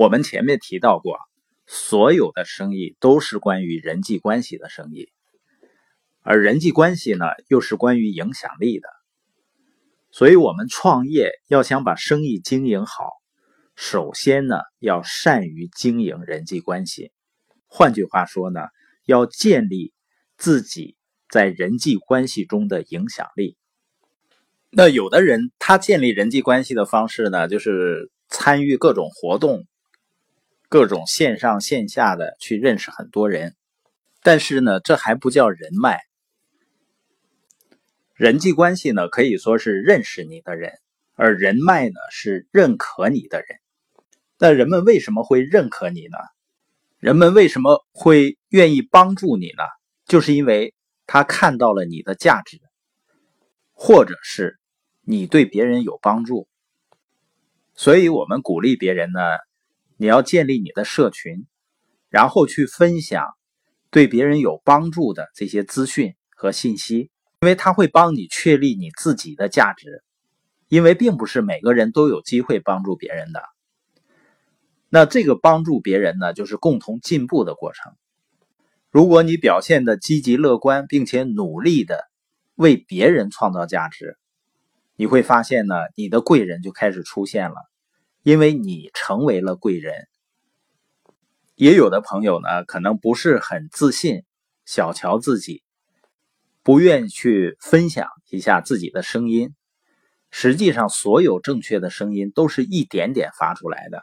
我们前面提到过，所有的生意都是关于人际关系的生意，而人际关系呢，又是关于影响力的。所以，我们创业要想把生意经营好，首先呢，要善于经营人际关系。换句话说呢，要建立自己在人际关系中的影响力。那有的人他建立人际关系的方式呢，就是参与各种活动，各种线上线下的去认识很多人。但是呢，这还不叫人脉。人际关系呢，可以说是认识你的人，而人脉呢是认可你的人。那人们为什么会认可你呢？人们为什么会愿意帮助你呢？就是因为他看到了你的价值，或者是你对别人有帮助。所以，我们鼓励别人呢，你要建立你的社群，然后去分享对别人有帮助的这些资讯和信息。因为他会帮你确立你自己的价值，因为并不是每个人都有机会帮助别人的。那这个帮助别人呢，就是共同进步的过程。如果你表现的积极乐观，并且努力的为别人创造价值，你会发现呢，你的贵人就开始出现了，因为你成为了贵人。也有的朋友呢，可能不是很自信，小瞧自己。不愿意去分享一下自己的声音，实际上，所有正确的声音都是一点点发出来的。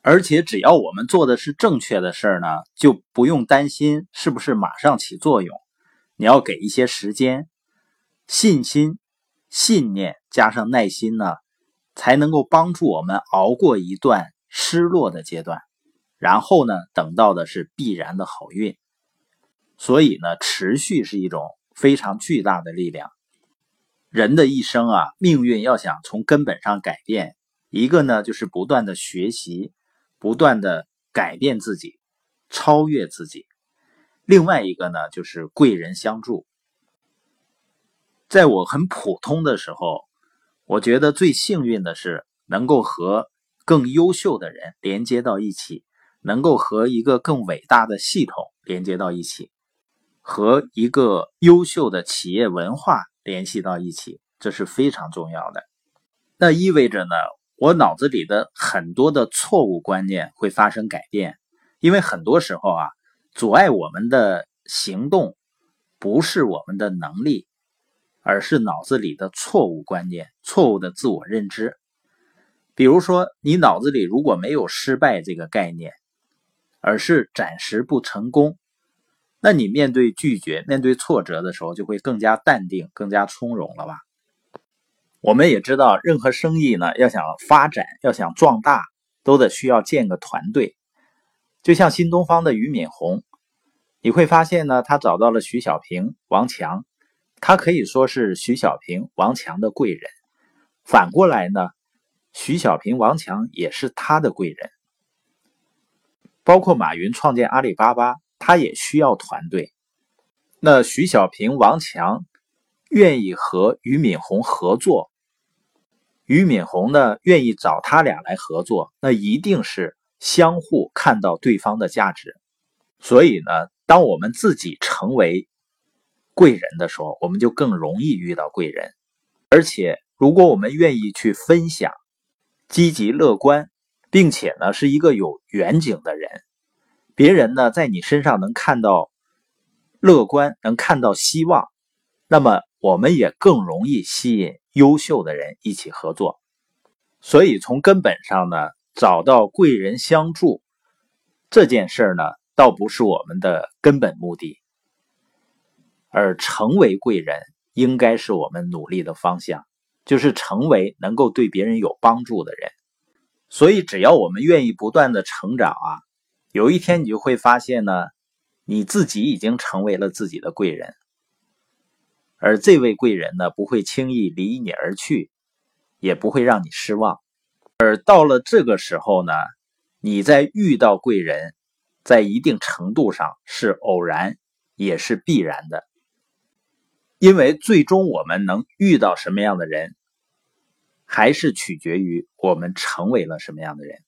而且，只要我们做的是正确的事儿呢，就不用担心是不是马上起作用。你要给一些时间、信心、信念加上耐心呢，才能够帮助我们熬过一段失落的阶段。然后呢，等到的是必然的好运。所以呢，持续是一种非常巨大的力量。人的一生啊，命运要想从根本上改变，一个呢就是不断的学习，不断的改变自己，超越自己；另外一个呢就是贵人相助。在我很普通的时候，我觉得最幸运的是能够和更优秀的人连接到一起，能够和一个更伟大的系统连接到一起。和一个优秀的企业文化联系到一起，这是非常重要的。那意味着呢，我脑子里的很多的错误观念会发生改变。因为很多时候啊，阻碍我们的行动不是我们的能力，而是脑子里的错误观念、错误的自我认知。比如说，你脑子里如果没有失败这个概念，而是暂时不成功。那你面对拒绝、面对挫折的时候，就会更加淡定、更加从容了吧？我们也知道，任何生意呢，要想发展、要想壮大，都得需要建个团队。就像新东方的俞敏洪，你会发现呢，他找到了徐小平、王强，他可以说是徐小平、王强的贵人。反过来呢，徐小平、王强也是他的贵人。包括马云创建阿里巴巴。他也需要团队。那徐小平、王强愿意和俞敏洪合作，俞敏洪呢愿意找他俩来合作，那一定是相互看到对方的价值。所以呢，当我们自己成为贵人的时候，我们就更容易遇到贵人。而且，如果我们愿意去分享、积极乐观，并且呢是一个有远景的人。别人呢，在你身上能看到乐观，能看到希望，那么我们也更容易吸引优秀的人一起合作。所以从根本上呢，找到贵人相助这件事呢，倒不是我们的根本目的，而成为贵人应该是我们努力的方向，就是成为能够对别人有帮助的人。所以只要我们愿意不断的成长啊。有一天，你就会发现呢，你自己已经成为了自己的贵人，而这位贵人呢，不会轻易离你而去，也不会让你失望。而到了这个时候呢，你在遇到贵人，在一定程度上是偶然，也是必然的，因为最终我们能遇到什么样的人，还是取决于我们成为了什么样的人。